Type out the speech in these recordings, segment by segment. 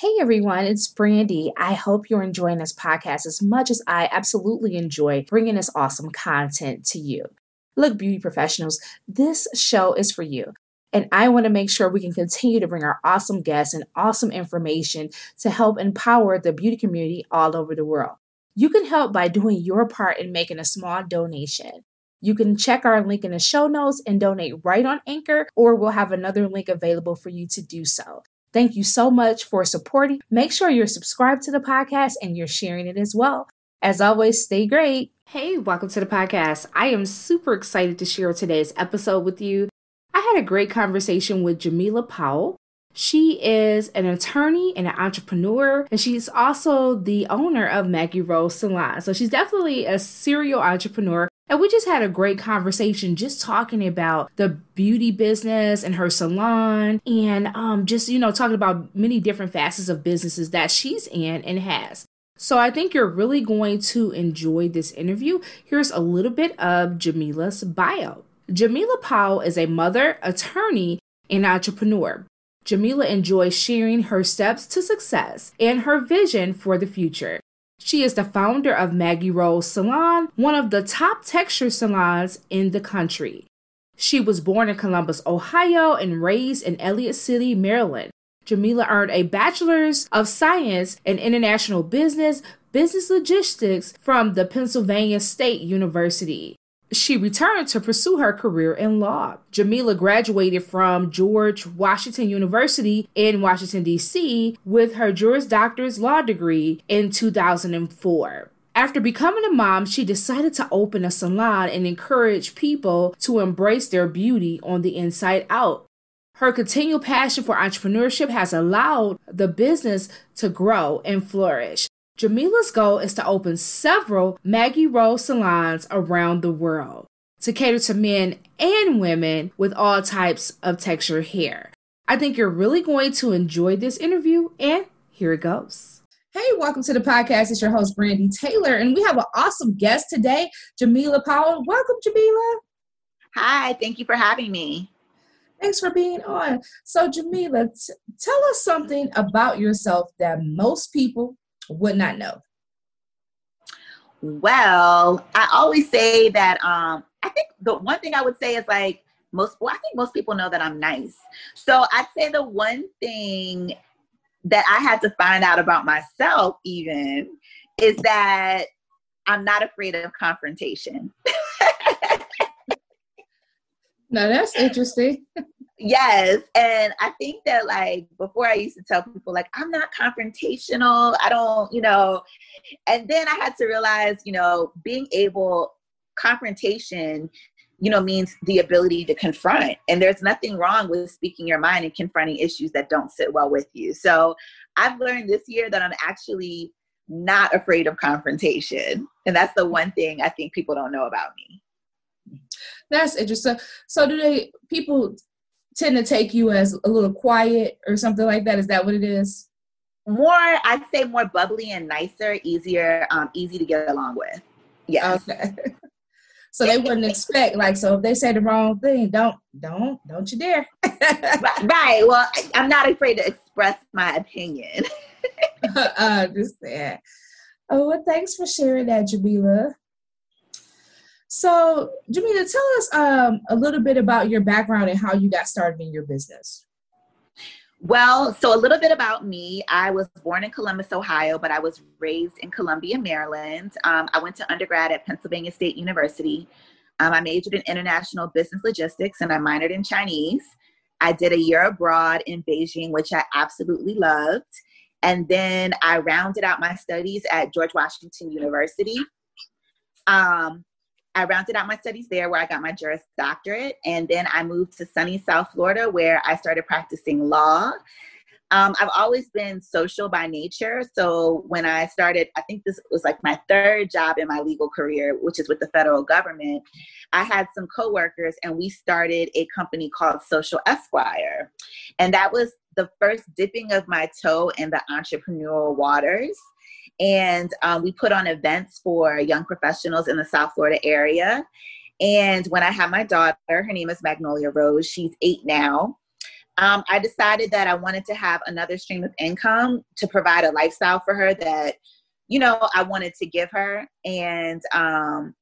Hey everyone, it's Brandy. I hope you're enjoying this podcast as much as I absolutely enjoy bringing this awesome content to you. Look, beauty professionals, this show is for you. And I want to make sure we can continue to bring our awesome guests and awesome information to help empower the beauty community all over the world. You can help by doing your part in making a small donation. You can check our link in the show notes and donate right on Anchor, or we'll have another link available for you to do so. Thank you so much for supporting. Make sure you're subscribed to the podcast and you're sharing it as well. As always, stay great. Hey, welcome to the podcast. I am super excited to share today's episode with you. I had a great conversation with Jamila Powell. She is an attorney and an entrepreneur, and she's also the owner of Maggie Rose Salon. So she's definitely a serial entrepreneur and we just had a great conversation just talking about the beauty business and her salon and um, just, you know, talking about many different facets of businesses that she's in and has. So I think you're really going to enjoy this interview. Here's a little bit of Jamila's bio. Jamila Powell is a mother, attorney, and entrepreneur. Jamila enjoys sharing her steps to success and her vision for the future. She is the founder of Maggie Rose Salon, one of the top texture salons in the country. She was born in Columbus, Ohio, and raised in Ellicott City, Maryland. Jamila earned a Bachelor's of Science in International Business, Business Logistics from the Pennsylvania State University she returned to pursue her career in law. Jamila graduated from George Washington University in Washington, D.C., with her Juris Doctor's law degree in 2004. After becoming a mom, she decided to open a salon and encourage people to embrace their beauty on the inside out. Her continual passion for entrepreneurship has allowed the business to grow and flourish. Jamila's goal is to open several Maggie Rose salons around the world to cater to men and women with all types of texture hair. I think you're really going to enjoy this interview, and here it goes. Hey, welcome to the podcast. It's your host, Brandy Taylor, and we have an awesome guest today, Jamila Powell. Welcome, Jamila. Hi, thank you for having me. Thanks for being on. So, Jamila, t- tell us something about yourself that most people would not know? Well, I always say that um, I think the one thing I would say is like most well, I think most people know that I'm nice. So I'd say the one thing that I had to find out about myself even is that I'm not afraid of confrontation. now that's interesting. Yes. And I think that like before I used to tell people like I'm not confrontational. I don't, you know, and then I had to realize, you know, being able confrontation, you know, means the ability to confront. And there's nothing wrong with speaking your mind and confronting issues that don't sit well with you. So I've learned this year that I'm actually not afraid of confrontation. And that's the one thing I think people don't know about me. That's interesting. So do they people tend to take you as a little quiet or something like that? Is that what it is? More, I'd say more bubbly and nicer, easier, um, easy to get along with. Yeah. Okay. so they wouldn't expect like so if they say the wrong thing, don't don't don't you dare. right. Well, I'm not afraid to express my opinion. I understand. Oh, well, thanks for sharing that, Jamila. So, Jamila, tell us um, a little bit about your background and how you got started in your business. Well, so a little bit about me. I was born in Columbus, Ohio, but I was raised in Columbia, Maryland. Um, I went to undergrad at Pennsylvania State University. Um, I majored in international business logistics and I minored in Chinese. I did a year abroad in Beijing, which I absolutely loved. And then I rounded out my studies at George Washington University. Um, I rounded out my studies there where I got my Juris Doctorate. And then I moved to sunny South Florida where I started practicing law. Um, I've always been social by nature. So when I started, I think this was like my third job in my legal career, which is with the federal government. I had some coworkers and we started a company called Social Esquire. And that was the first dipping of my toe in the entrepreneurial waters. And um, we put on events for young professionals in the South Florida area. And when I had my daughter, her name is Magnolia Rose, she's eight now um, I decided that I wanted to have another stream of income to provide a lifestyle for her that, you know, I wanted to give her. And um,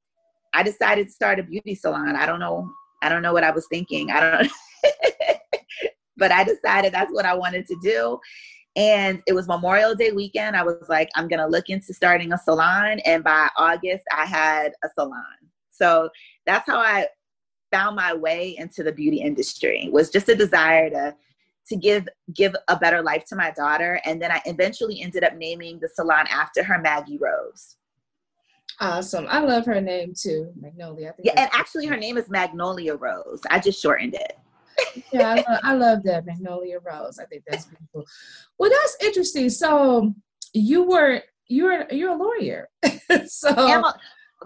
I decided to start a beauty salon. I don't know. I don't know what I was thinking. I don't but I decided that's what I wanted to do. And it was Memorial Day weekend. I was like, I'm going to look into starting a salon. And by August, I had a salon. So that's how I found my way into the beauty industry was just a desire to to give give a better life to my daughter and then i eventually ended up naming the salon after her maggie rose awesome i love her name too magnolia yeah and actually her name is magnolia rose i just shortened it yeah I love, I love that magnolia rose i think that's beautiful well that's interesting so you were you're you're a lawyer so a,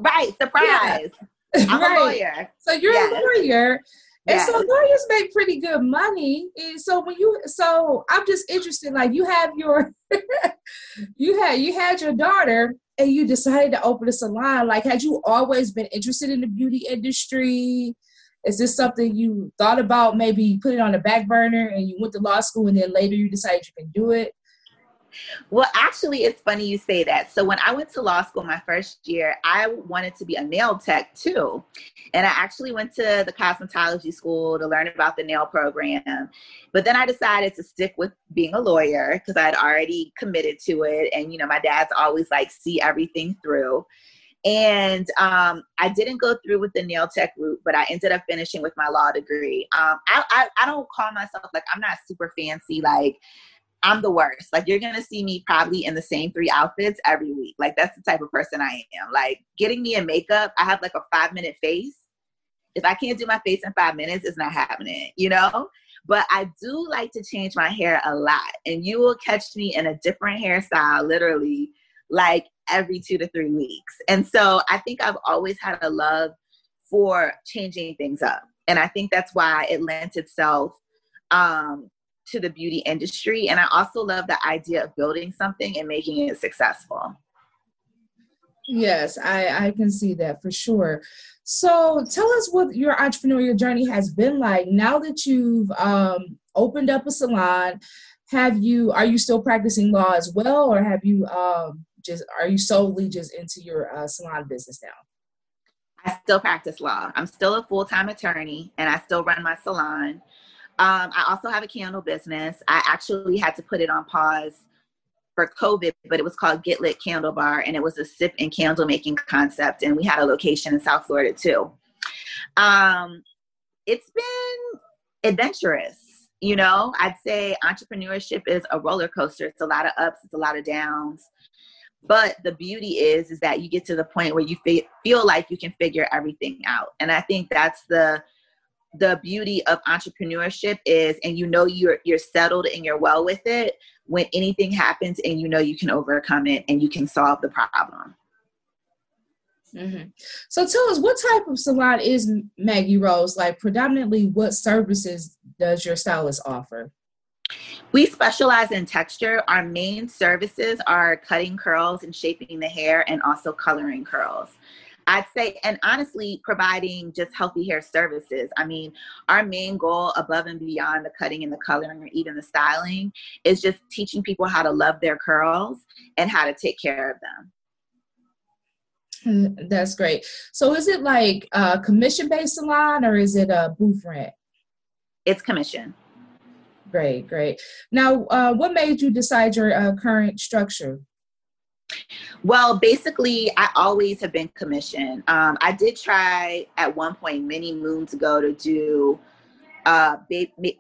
right surprise yeah. I'm right. a lawyer. So you're yes. a lawyer. And yes. so lawyers make pretty good money. And so when you so I'm just interested, like you have your you had you had your daughter and you decided to open a salon. Like had you always been interested in the beauty industry? Is this something you thought about? Maybe you put it on the back burner and you went to law school and then later you decided you can do it? Well, actually, it's funny you say that. So, when I went to law school my first year, I wanted to be a nail tech too. And I actually went to the cosmetology school to learn about the nail program. But then I decided to stick with being a lawyer because I had already committed to it. And, you know, my dad's always like, see everything through. And um, I didn't go through with the nail tech route, but I ended up finishing with my law degree. Um, I, I, I don't call myself like, I'm not super fancy, like, I'm the worst. Like you're gonna see me probably in the same three outfits every week. Like that's the type of person I am. Like getting me a makeup, I have like a five minute face. If I can't do my face in five minutes, it's not happening, you know? But I do like to change my hair a lot. And you will catch me in a different hairstyle literally like every two to three weeks. And so I think I've always had a love for changing things up. And I think that's why it lent itself um, to the beauty industry. And I also love the idea of building something and making it successful. Yes, I, I can see that for sure. So tell us what your entrepreneurial journey has been like now that you've um, opened up a salon. Have you are you still practicing law as well, or have you um, just are you solely just into your uh, salon business now? I still practice law. I'm still a full time attorney, and I still run my salon. Um, I also have a candle business. I actually had to put it on pause for COVID, but it was called Get Lit Candle Bar, and it was a sip and candle making concept. And we had a location in South Florida too. Um, it's been adventurous. You know, I'd say entrepreneurship is a roller coaster. It's a lot of ups, it's a lot of downs. But the beauty is, is that you get to the point where you feel like you can figure everything out. And I think that's the the beauty of entrepreneurship is and you know you're you're settled and you're well with it when anything happens and you know you can overcome it and you can solve the problem mm-hmm. so tell us what type of salon is maggie rose like predominantly what services does your stylist offer we specialize in texture. Our main services are cutting curls and shaping the hair and also coloring curls. I'd say, and honestly, providing just healthy hair services. I mean, our main goal above and beyond the cutting and the coloring or even the styling is just teaching people how to love their curls and how to take care of them. Mm, that's great. So, is it like a commission based salon or is it a booth rent? It's commission. Great, great. Now, uh, what made you decide your uh, current structure? Well, basically, I always have been commissioned. Um, I did try at one point many moons ago to do uh,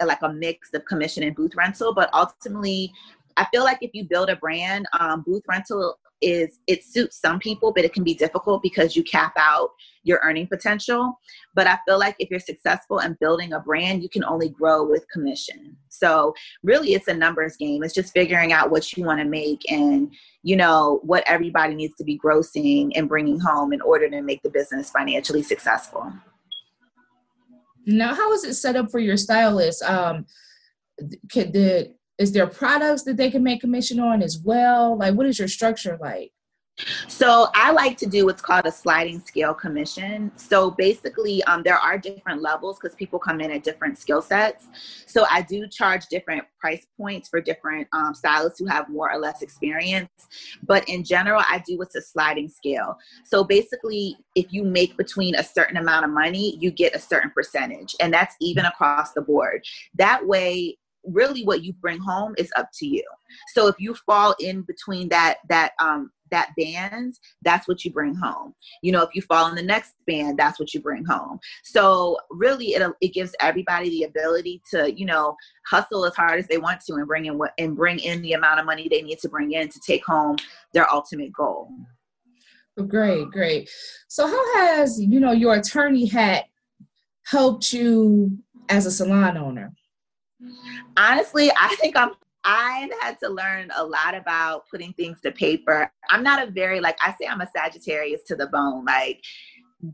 like a mix of commission and booth rental, but ultimately, I feel like if you build a brand, um, booth rental is it suits some people, but it can be difficult because you cap out your earning potential. But I feel like if you're successful in building a brand, you can only grow with commission. So really it's a numbers game. It's just figuring out what you want to make and you know what everybody needs to be grossing and bringing home in order to make the business financially successful. Now, how is it set up for your stylist? Um, the is there products that they can make commission on as well? Like, what is your structure like? So I like to do what's called a sliding scale commission. So basically, um, there are different levels because people come in at different skill sets. So I do charge different price points for different um, stylists who have more or less experience. But in general, I do what's a sliding scale. So basically, if you make between a certain amount of money, you get a certain percentage, and that's even across the board. That way, really what you bring home is up to you. So if you fall in between that that um that band that's what you bring home. You know if you fall in the next band that's what you bring home. So really it it gives everybody the ability to you know hustle as hard as they want to and bring in what and bring in the amount of money they need to bring in to take home their ultimate goal. Great great. So how has you know your attorney hat helped you as a salon owner Honestly, I think I'm I've had to learn a lot about putting things to paper. I'm not a very like I say I'm a Sagittarius to the bone. Like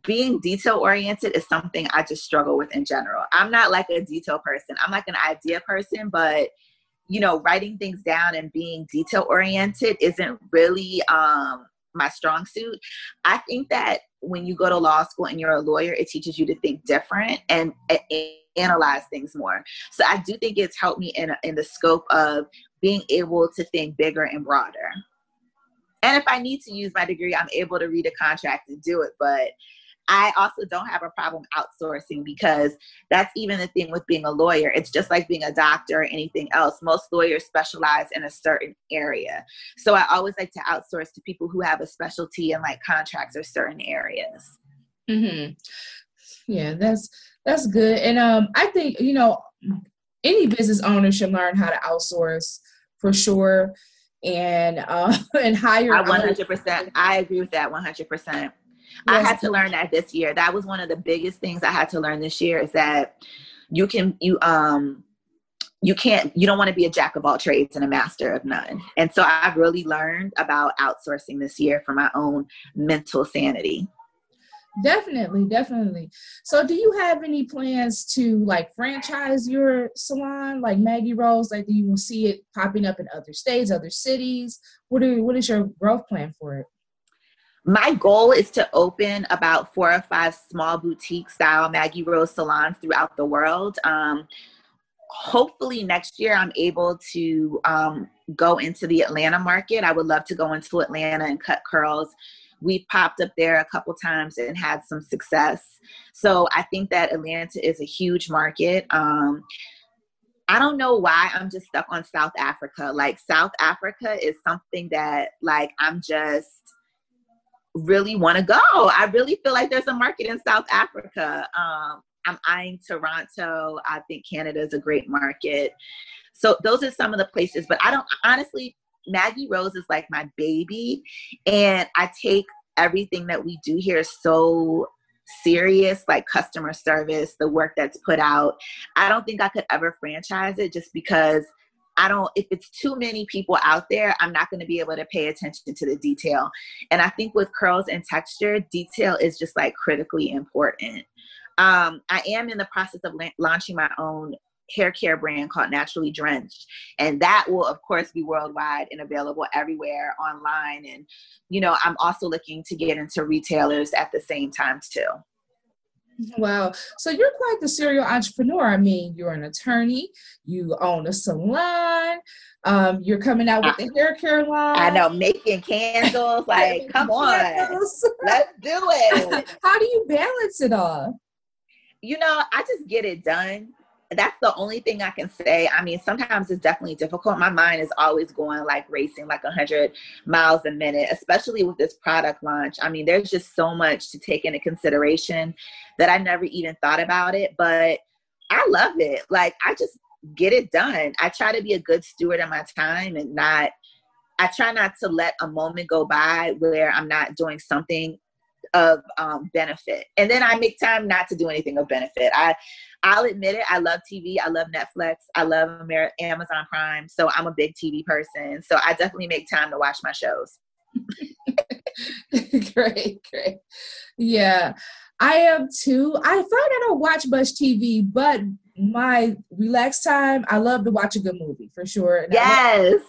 being detail oriented is something I just struggle with in general. I'm not like a detail person. I'm like an idea person, but you know, writing things down and being detail oriented isn't really um my strong suit. I think that when you go to law school and you're a lawyer, it teaches you to think different and, and analyze things more. So I do think it's helped me in, in the scope of being able to think bigger and broader. And if I need to use my degree, I'm able to read a contract and do it. But I also don't have a problem outsourcing because that's even the thing with being a lawyer. It's just like being a doctor or anything else. Most lawyers specialize in a certain area. So I always like to outsource to people who have a specialty in like contracts or certain areas. Mm-hmm. Yeah, that's that's good. And um I think, you know, any business owner should learn how to outsource for sure and uh and hire I 100% I agree with that 100%. Yes. I had to learn that this year. That was one of the biggest things I had to learn this year is that you can you um you can't you don't want to be a jack of all trades and a master of none. And so i've really learned about outsourcing this year for my own mental sanity. Definitely definitely. So do you have any plans to like franchise your salon like maggie rose? Like do you see it popping up in other states other cities? What are what is your growth plan for it? My goal is to open about four or five small boutique style Maggie Rose salons throughout the world. Um, hopefully next year I'm able to um, go into the Atlanta market. I would love to go into Atlanta and cut curls. We've popped up there a couple times and had some success. So I think that Atlanta is a huge market. Um, I don't know why I'm just stuck on South Africa. Like South Africa is something that like I'm just really want to go. I really feel like there's a market in South Africa. Um, I'm eyeing Toronto. I think Canada is a great market. So those are some of the places, but I don't honestly, Maggie Rose is like my baby. And I take everything that we do here so serious, like customer service, the work that's put out. I don't think I could ever franchise it just because I don't, if it's too many people out there, I'm not going to be able to pay attention to the detail. And I think with curls and texture, detail is just like critically important. Um, I am in the process of la- launching my own hair care brand called Naturally Drenched. And that will, of course, be worldwide and available everywhere online. And, you know, I'm also looking to get into retailers at the same time, too. Wow. So you're quite the serial entrepreneur. I mean, you're an attorney, you own a salon, um, you're coming out with the hair care line. I know, making candles. Like, come candles. on. Let's do it. How do you balance it all? You know, I just get it done that's the only thing I can say. I mean, sometimes it's definitely difficult. My mind is always going like racing like 100 miles a minute, especially with this product launch. I mean, there's just so much to take into consideration that I never even thought about it, but I love it. Like, I just get it done. I try to be a good steward of my time and not I try not to let a moment go by where I'm not doing something of um, benefit. And then I make time not to do anything of benefit. I, I'll admit it. I love TV. I love Netflix. I love Amer- Amazon Prime. So I'm a big TV person. So I definitely make time to watch my shows. great, great. Yeah, I am too. I find I don't watch much TV, but my relaxed time, I love to watch a good movie for sure. And yes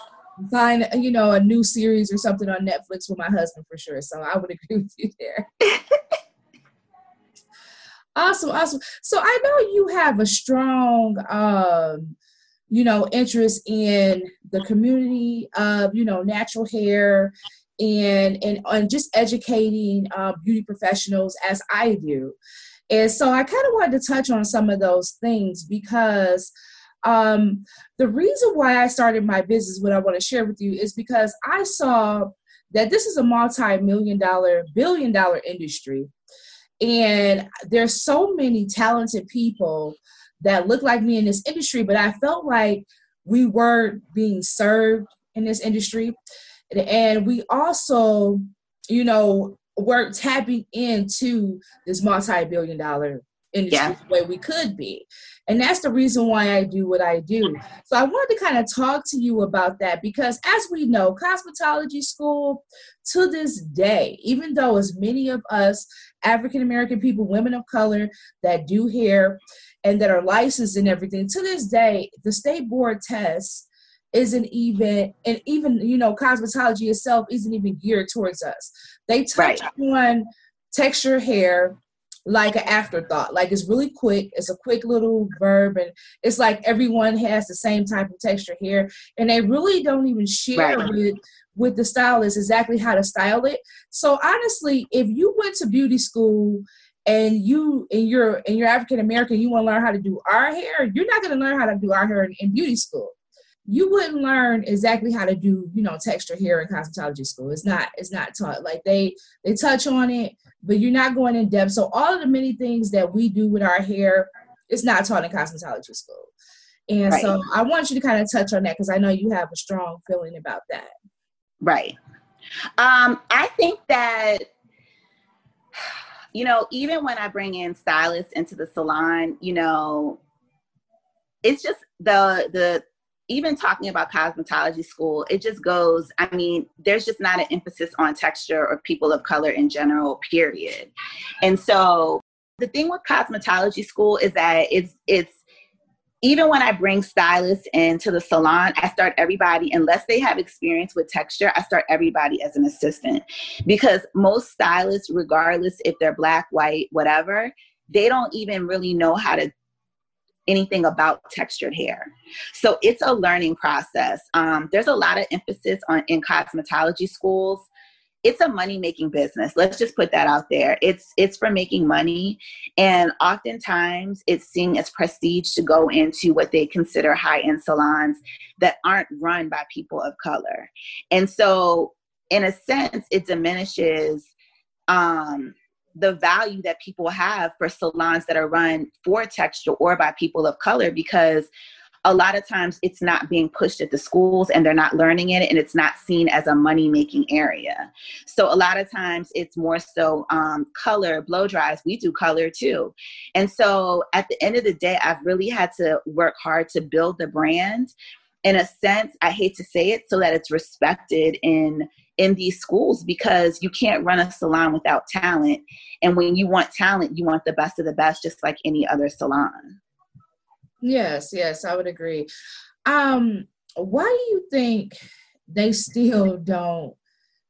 find you know a new series or something on Netflix with my husband for sure. So I would agree with you there. awesome, awesome. So I know you have a strong um, you know interest in the community of you know natural hair and and, and just educating uh, beauty professionals as I do. And so I kind of wanted to touch on some of those things because um, the reason why I started my business, what I want to share with you, is because I saw that this is a multi-million dollar, billion dollar industry. And there's so many talented people that look like me in this industry, but I felt like we weren't being served in this industry. And we also, you know, weren't tapping into this multi-billion dollar industry yeah. the way we could be. And that's the reason why I do what I do. So I wanted to kind of talk to you about that because as we know, cosmetology school to this day, even though as many of us African American people, women of color that do hair and that are licensed and everything, to this day, the state board test isn't even and even you know cosmetology itself isn't even geared towards us they touch right. on texture hair like an afterthought. Like it's really quick. It's a quick little verb, and it's like everyone has the same type of texture here, and they really don't even share right. with with the stylist exactly how to style it. So honestly, if you went to beauty school and you and you're and you're African American, you want to learn how to do our hair, you're not going to learn how to do our hair in, in beauty school you wouldn't learn exactly how to do you know texture hair in cosmetology school it's not it's not taught like they they touch on it but you're not going in depth. So all of the many things that we do with our hair it's not taught in cosmetology school. And right. so i want you to kind of touch on that because i know you have a strong feeling about that. Right. Um i think that you know even when i bring in stylists into the salon you know it's just the the even talking about cosmetology school, it just goes, I mean, there's just not an emphasis on texture or people of color in general, period. And so the thing with cosmetology school is that it's it's even when I bring stylists into the salon, I start everybody, unless they have experience with texture, I start everybody as an assistant. Because most stylists, regardless if they're black, white, whatever, they don't even really know how to anything about textured hair. So it's a learning process. Um, there's a lot of emphasis on in cosmetology schools. It's a money making business. Let's just put that out there. It's it's for making money, and oftentimes it's seen as prestige to go into what they consider high end salons that aren't run by people of color. And so, in a sense, it diminishes um, the value that people have for salons that are run for texture or by people of color because a lot of times it's not being pushed at the schools and they're not learning it and it's not seen as a money making area. So a lot of times it's more so um, color blow dries. We do color too. And so at the end of the day i've really had to work hard to build the brand. In a sense i hate to say it so that it's respected in in these schools because you can't run a salon without talent. And when you want talent, you want the best of the best, just like any other salon. Yes, yes, I would agree. Um, why do you think they still don't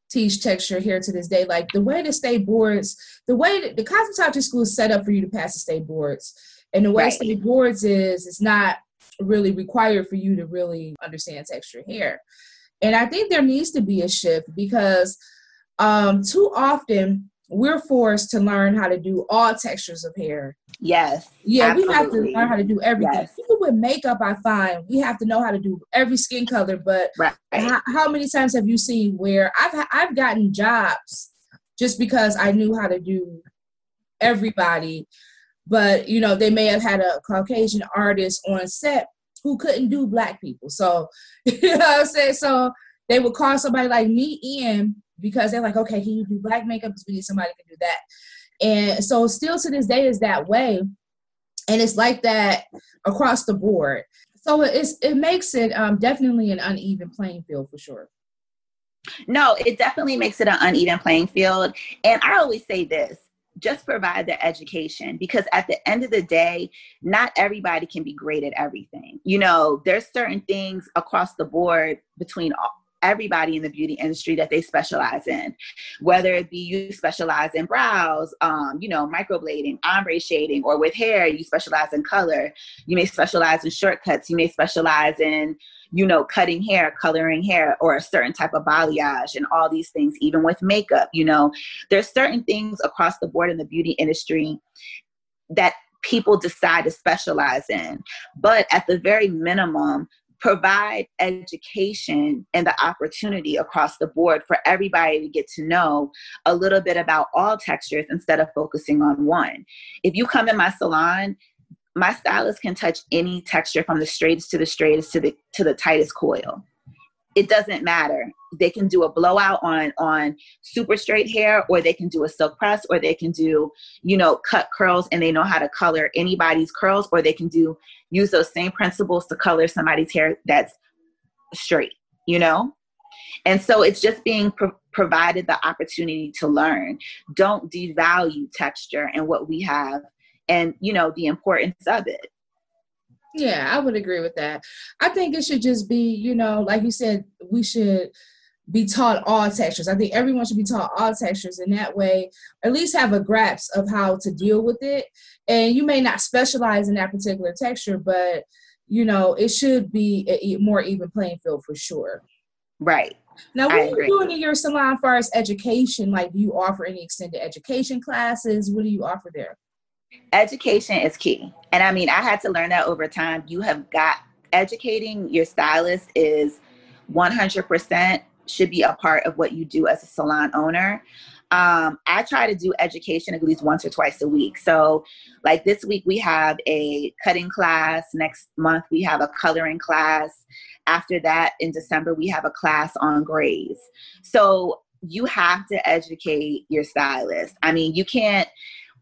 teach texture here to this day? Like the way the state boards, the way that the cosmetology school is set up for you to pass the state boards, and the way right. state boards is, it's not really required for you to really understand texture hair. And I think there needs to be a shift because um, too often we're forced to learn how to do all textures of hair. Yes. Yeah, absolutely. we have to learn how to do everything. Yes. Even with makeup, I find we have to know how to do every skin color. But right. how, how many times have you seen where I've I've gotten jobs just because I knew how to do everybody, but you know they may have had a Caucasian artist on set who couldn't do black people. So, you know what I'm saying? So they would call somebody like me in because they're like, okay, can do black makeup because we need somebody to do that. And so still to this day is that way. And it's like that across the board. So it's it makes it um, definitely an uneven playing field for sure. No, it definitely makes it an uneven playing field. And I always say this just provide the education because at the end of the day, not everybody can be great at everything. You know, there's certain things across the board between all, everybody in the beauty industry that they specialize in, whether it be you specialize in brows, um, you know, microblading, ombre shading, or with hair, you specialize in color. You may specialize in shortcuts. You may specialize in, you know, cutting hair, coloring hair, or a certain type of balayage, and all these things, even with makeup. You know, there's certain things across the board in the beauty industry that people decide to specialize in. But at the very minimum, provide education and the opportunity across the board for everybody to get to know a little bit about all textures instead of focusing on one. If you come in my salon, my stylist can touch any texture from the straightest to the straightest to the to the tightest coil it doesn't matter. They can do a blowout on on super straight hair or they can do a silk press or they can do you know cut curls and they know how to color anybody's curls or they can do use those same principles to color somebody's hair that's straight you know? And so it's just being pro- provided the opportunity to learn. Don't devalue texture and what we have and you know the importance of it yeah, I would agree with that. I think it should just be, you know, like you said, we should be taught all textures. I think everyone should be taught all textures, and that way, at least have a grasp of how to deal with it. And you may not specialize in that particular texture, but you know, it should be a more even playing field for sure. Right. Now, what I are you doing in your salon as far as education? Like, do you offer any extended education classes? What do you offer there? Education is key. And I mean, I had to learn that over time. You have got educating your stylist is 100% should be a part of what you do as a salon owner. Um, I try to do education at least once or twice a week. So, like this week, we have a cutting class. Next month, we have a coloring class. After that, in December, we have a class on grays. So, you have to educate your stylist. I mean, you can't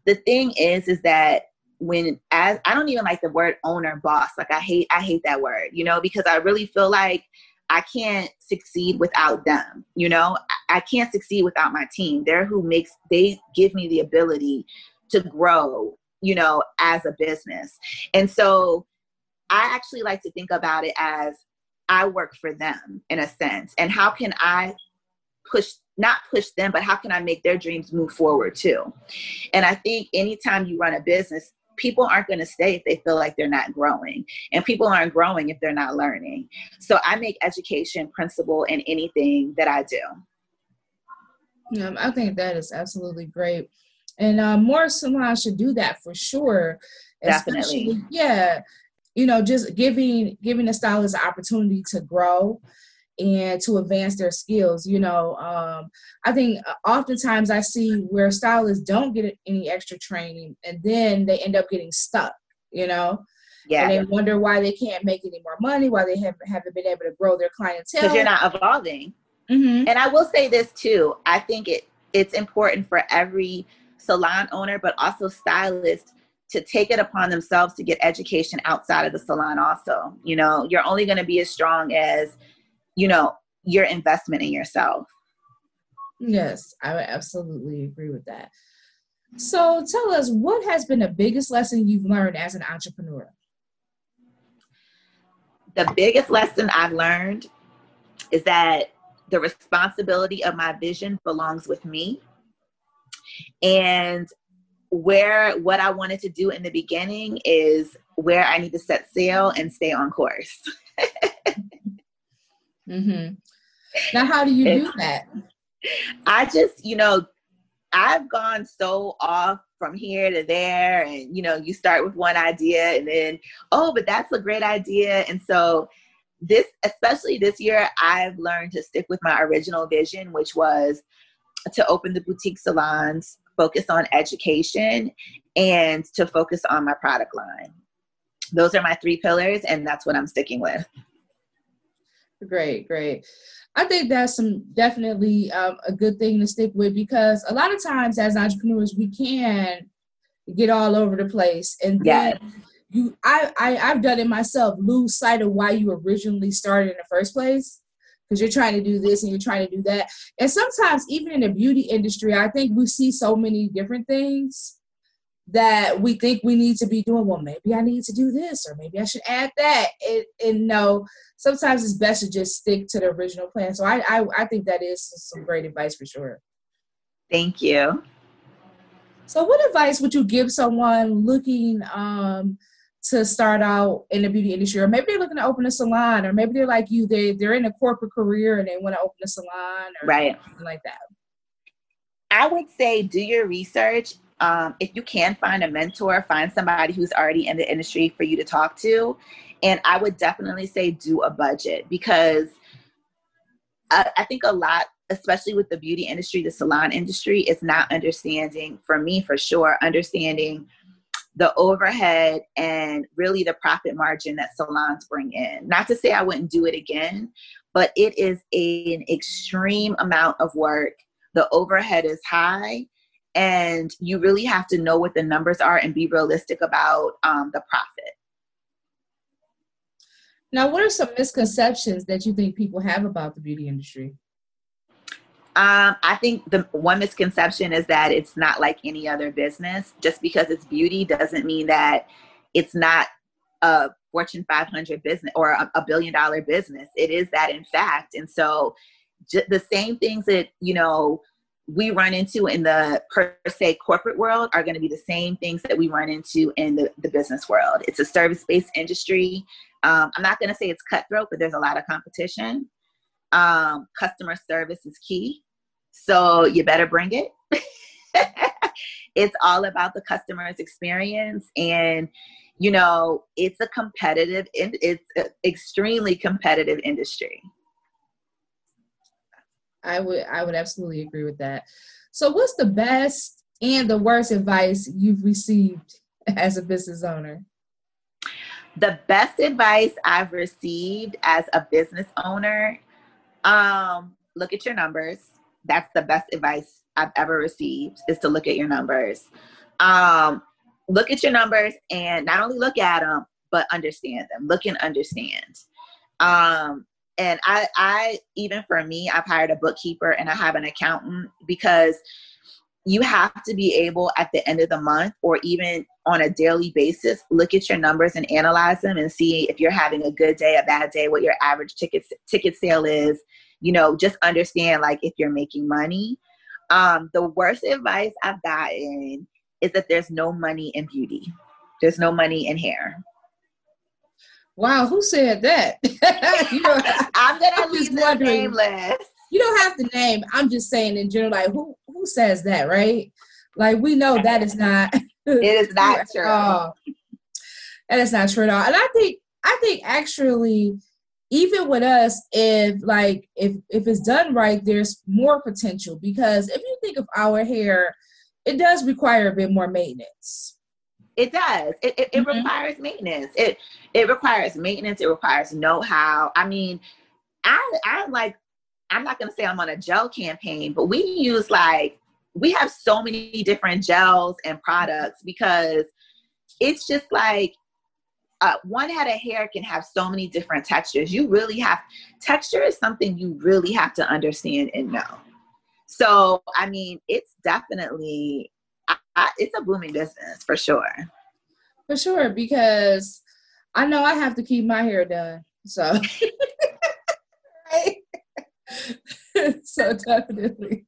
the thing is is that when as I don't even like the word owner boss. Like I hate I hate that word, you know, because I really feel like I can't succeed without them. You know, I can't succeed without my team. They're who makes they give me the ability to grow, you know, as a business. And so I actually like to think about it as I work for them in a sense. And how can I push not push them, but how can I make their dreams move forward too? And I think anytime you run a business, people aren't going to stay if they feel like they're not growing and people aren't growing if they're not learning. So i make education principle in anything that i do. Yeah i think that is absolutely great. And uh, more salons should do that for sure definitely. yeah you know just giving giving the stylist an opportunity to grow and to advance their skills. You know, um, I think uh, oftentimes I see where stylists don't get any extra training and then they end up getting stuck, you know? Yeah. And they wonder why they can't make any more money, why they haven't, haven't been able to grow their clientele. Because you're not evolving. Mm-hmm. And I will say this too. I think it it's important for every salon owner, but also stylist to take it upon themselves to get education outside of the salon also. You know, you're only going to be as strong as you know, your investment in yourself. Yes, I would absolutely agree with that. So tell us, what has been the biggest lesson you've learned as an entrepreneur? The biggest lesson I've learned is that the responsibility of my vision belongs with me. And where what I wanted to do in the beginning is where I need to set sail and stay on course. Mm-hmm. Now, how do you do that? I just, you know, I've gone so off from here to there, and you know, you start with one idea, and then, oh, but that's a great idea, and so this, especially this year, I've learned to stick with my original vision, which was to open the boutique salons, focus on education, and to focus on my product line. Those are my three pillars, and that's what I'm sticking with. Great, great. I think that's some definitely um, a good thing to stick with because a lot of times as entrepreneurs we can get all over the place and then you I, I I've done it myself lose sight of why you originally started in the first place because you're trying to do this and you're trying to do that. And sometimes even in the beauty industry I think we see so many different things that we think we need to be doing well maybe i need to do this or maybe i should add that. And, and no sometimes it's best to just stick to the original plan. So I, I i think that is some great advice for sure. Thank you. So what advice would you give someone looking um to start out in the beauty industry? Or maybe they're looking to open a salon or maybe they're like you they they're in a corporate career and they want to open a salon or right. something like that. I would say do your research um, if you can find a mentor, find somebody who's already in the industry for you to talk to. And I would definitely say do a budget because I, I think a lot, especially with the beauty industry, the salon industry, is not understanding, for me for sure, understanding the overhead and really the profit margin that salons bring in. Not to say I wouldn't do it again, but it is a, an extreme amount of work. The overhead is high and you really have to know what the numbers are and be realistic about um, the profit now what are some misconceptions that you think people have about the beauty industry um, I think the one misconception is that it's not like any other business. Just because it's beauty doesn't mean that it's not a Fortune 500 business or a, a billion dollar business. It is that, in fact. And so, j- the same things that you know we run into in the per se corporate world are going to be the same things that we run into in the, the business world. It's a service based industry. Um, I'm not going to say it's cutthroat, but there's a lot of competition. Um, customer service is key. So you better bring it. it's all about the customer's experience. And, you know, it's a competitive, it's an extremely competitive industry. I would I would absolutely agree with that. So what's the best and the worst advice you've received as a business owner? The best advice I've received as a business owner, um, look at your numbers. That's the best advice I've ever received is to look at your numbers. Um, look at your numbers and not only look at them, but understand them. Look and understand. Um, and I, I even for me, I've hired a bookkeeper and I have an accountant because you have to be able at the end of the month or even on a daily basis look at your numbers and analyze them and see if you're having a good day a bad day what your average ticket ticket sale is. You know just understand like if you're making money. Um, the worst advice i've gotten is that there's no money in beauty. There's no money in hair Wow, who said that? you know, I'm gonna leave the nameless. You don't have to name. I'm just saying in general, like who who says that, right? Like we know that is not. it is not true. All. That is not true at all. And I think I think actually, even with us, if like if if it's done right, there's more potential because if you think of our hair, it does require a bit more maintenance it does. It, it, it mm-hmm. requires maintenance. It it requires maintenance. It requires know-how. I mean, I I like. I'm not gonna say I'm on a gel campaign, but we use like we have so many different gels and products because it's just like uh, one head of hair can have so many different textures. You really have texture is something you really have to understand and know. So I mean, it's definitely I, it's a booming business for sure. For sure, because I know I have to keep my hair done. So, so definitely.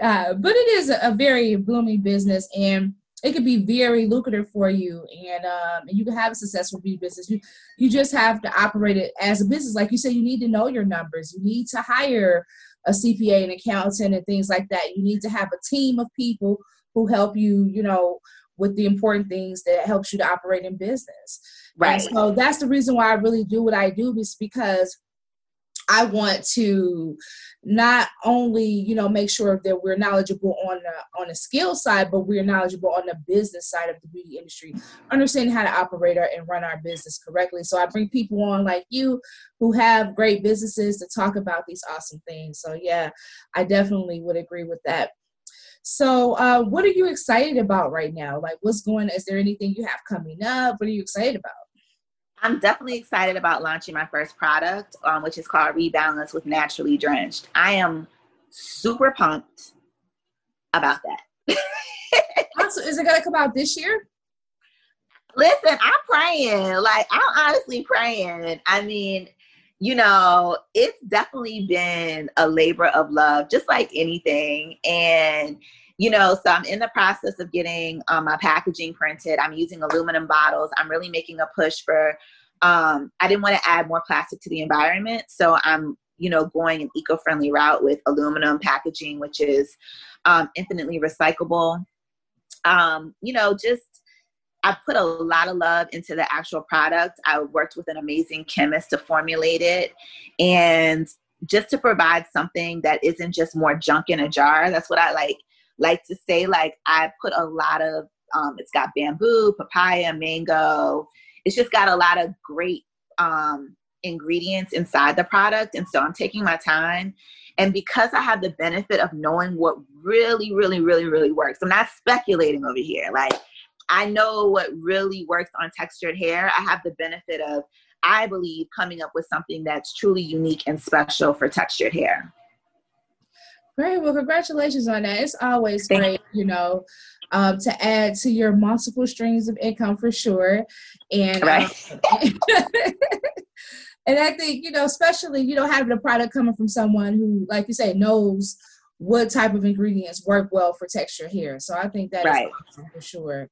Uh, but it is a, very blooming business and it could be very lucrative for you and um, and you can have a successful beauty business. You you just have to operate it as a business. Like you said you need to know your numbers. You need to hire a cpa an accountant and things like that. You need to have a team of people who help you, you know, with the important things that helps you to operate in business. Right. And so that's the reason why I really do what I do is because I want to not only you know make sure that we're knowledgeable on the on the skill side but we're knowledgeable on the business side of the beauty industry understanding how to operate our, and run our business correctly so i bring people on like you who have great businesses to talk about these awesome things so yeah i definitely would agree with that so uh, what are you excited about right now like what's going is there anything you have coming up what are you excited about I'm definitely excited about launching my first product, um, which is called Rebalance with Naturally Drenched. I am super pumped about that. also, is it going to come out this year? Listen, I'm praying. Like, I'm honestly praying. I mean, you know, it's definitely been a labor of love, just like anything. And you know, so I'm in the process of getting um, my packaging printed. I'm using aluminum bottles. I'm really making a push for, um, I didn't want to add more plastic to the environment. So I'm, you know, going an eco friendly route with aluminum packaging, which is um, infinitely recyclable. Um, you know, just I put a lot of love into the actual product. I worked with an amazing chemist to formulate it. And just to provide something that isn't just more junk in a jar. That's what I like like to say like I put a lot of um, it's got bamboo, papaya, mango. It's just got a lot of great um, ingredients inside the product. And so I'm taking my time. And because I have the benefit of knowing what really, really, really, really works, I'm not speculating over here. Like, I know what really works on textured hair. I have the benefit of, I believe, coming up with something that's truly unique and special for textured hair. Great. Well, congratulations on that. It's always Thank great, you know, um, to add to your multiple streams of income for sure. And right. Um, and I think, you know, especially, you know, having a product coming from someone who, like you say, knows what type of ingredients work well for texture hair. So I think that right. awesome for sure.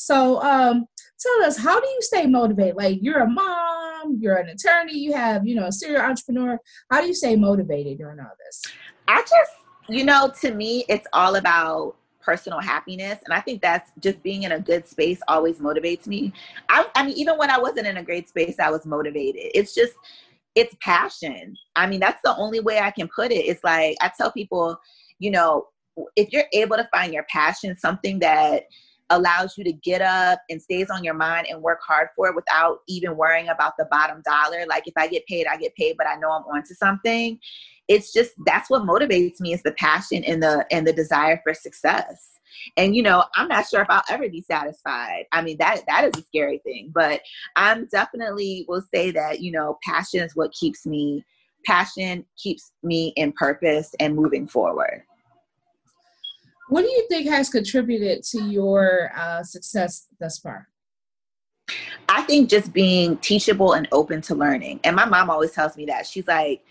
So um, tell us, how do you stay motivated? Like you're a mom, you're an attorney, you have, you know, a serial entrepreneur. How do you stay motivated during all this? I just, you know, to me, it's all about personal happiness. And I think that's just being in a good space always motivates me. I, I mean, even when I wasn't in a great space, I was motivated. It's just, it's passion. I mean, that's the only way I can put it. It's like, I tell people, you know, if you're able to find your passion, something that allows you to get up and stays on your mind and work hard for it without even worrying about the bottom dollar. Like if I get paid, I get paid, but I know I'm onto something. It's just that's what motivates me is the passion and the and the desire for success. And you know i'm not sure if i'll ever be satisfied. I mean that that is a scary thing but i'm definitely will say that you know passion is what keeps me passion keeps me in purpose and moving forward what do you think has contributed to your uh, success thus far i think just being teachable and open to learning and my mom always tells me that she's like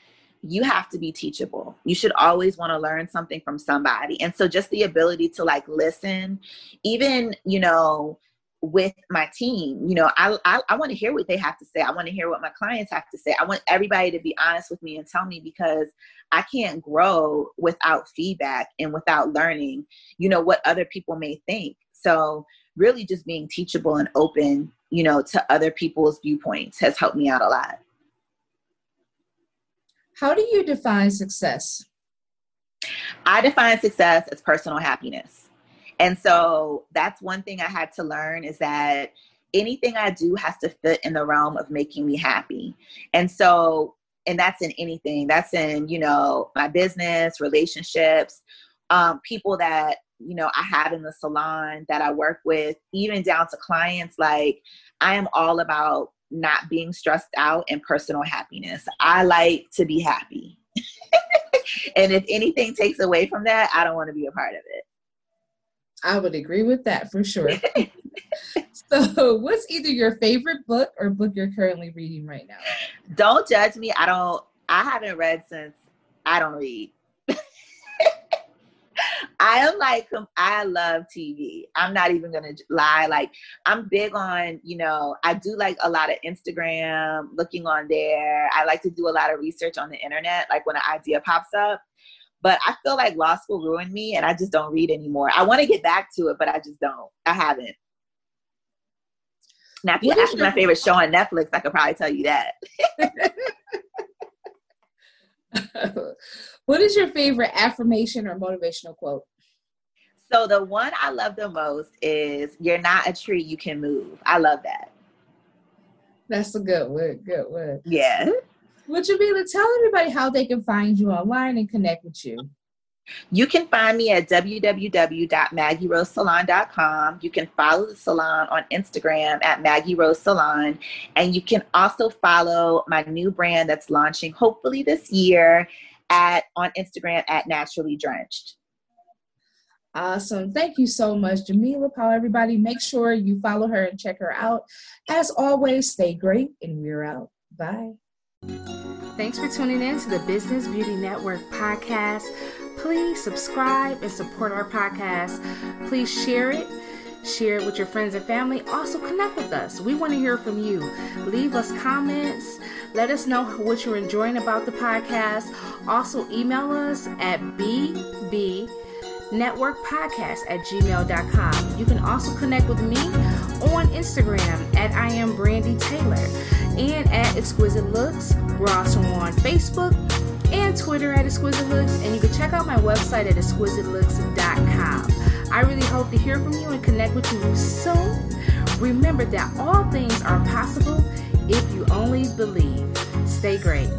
you have to be teachable. You should always want to learn something from somebody. And so just the ability to like listen, even, you know, with my team, you know, I, I, I want to hear what they have to say. I want to hear what my clients have to say. I want everybody to be honest with me and tell me because I can't grow without feedback and without learning, you know, what other people may think. So really just being teachable and open, you know, to other people's viewpoints has helped me out a lot. How do you define success? I define success as personal happiness. And so that's one thing I had to learn is that anything I do has to fit in the realm of making me happy. And so, and that's in anything, that's in, you know, my business, relationships, um, people that, you know, I have in the salon that I work with, even down to clients. Like, I am all about not being stressed out and personal happiness. I like to be happy. and if anything takes away from that, I don't want to be a part of it. I would agree with that for sure. so, what's either your favorite book or book you're currently reading right now? Don't judge me. I don't I haven't read since I don't read. I am like, I love TV. I'm not even gonna lie. Like, I'm big on, you know, I do like a lot of Instagram, looking on there. I like to do a lot of research on the internet, like when an idea pops up. But I feel like law school ruined me and I just don't read anymore. I want to get back to it, but I just don't. I haven't. Now, if you ask me my favorite show on Netflix, I could probably tell you that. what is your favorite affirmation or motivational quote? So the one I love the most is "You're not a tree, you can move." I love that. That's a good one. Good one. Yeah. Would you be able to tell everybody how they can find you online and connect with you? You can find me at www.maggierosesalon.com. You can follow the salon on Instagram at Maggie Rose Salon. And you can also follow my new brand that's launching hopefully this year at on Instagram at Naturally Drenched. Awesome. Thank you so much, Jamila Powell. Everybody, make sure you follow her and check her out. As always, stay great, and we're out. Bye. Thanks for tuning in to the Business Beauty Network podcast. Please subscribe and support our podcast. Please share it. Share it with your friends and family. Also, connect with us. We want to hear from you. Leave us comments. Let us know what you're enjoying about the podcast. Also, email us at bb networkpodcast at gmail.com. You can also connect with me on Instagram at I am Brandy Taylor and at Exquisite Looks. We're also on Facebook and Twitter at Exquisite Looks, and you can check out my website at exquisitelooks.com. I really hope to hear from you and connect with you soon. Remember that all things are possible if you only believe. Stay great.